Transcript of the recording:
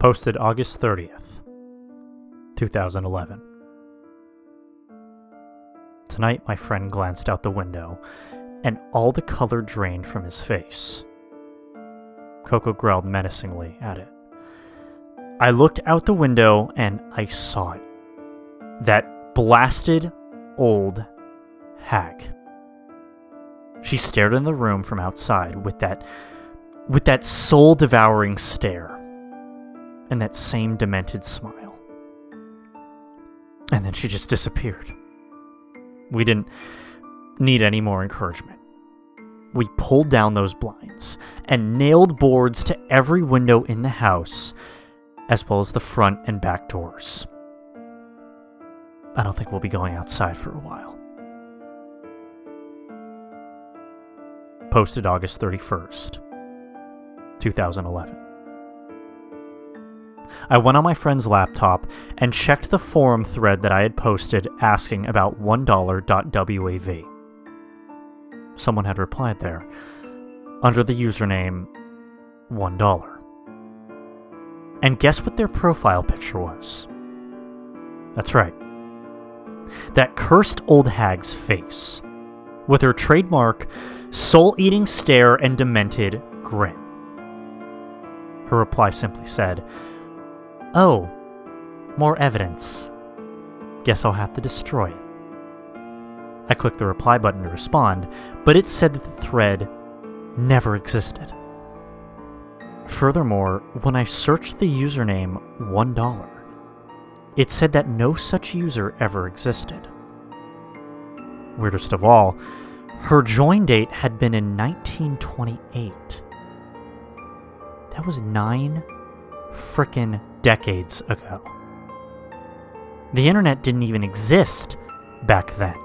Posted August 30th, 2011. Tonight, my friend glanced out the window, and all the color drained from his face. Coco growled menacingly at it. I looked out the window and I saw it. That blasted old hag. She stared in the room from outside with that with that soul-devouring stare and that same demented smile. And then she just disappeared. We didn't need any more encouragement. We pulled down those blinds and nailed boards to every window in the house, as well as the front and back doors. I don't think we'll be going outside for a while. Posted August 31st, 2011. I went on my friend's laptop and checked the forum thread that I had posted asking about $1.wav. Someone had replied there, under the username $1. And guess what their profile picture was? That's right. That cursed old hag's face, with her trademark soul eating stare and demented grin. Her reply simply said, Oh, more evidence. Guess I'll have to destroy it. I clicked the reply button to respond, but it said that the thread never existed. Furthermore, when I searched the username $1, it said that no such user ever existed. Weirdest of all, her join date had been in 1928. That was nine frickin' decades ago. The internet didn't even exist back then.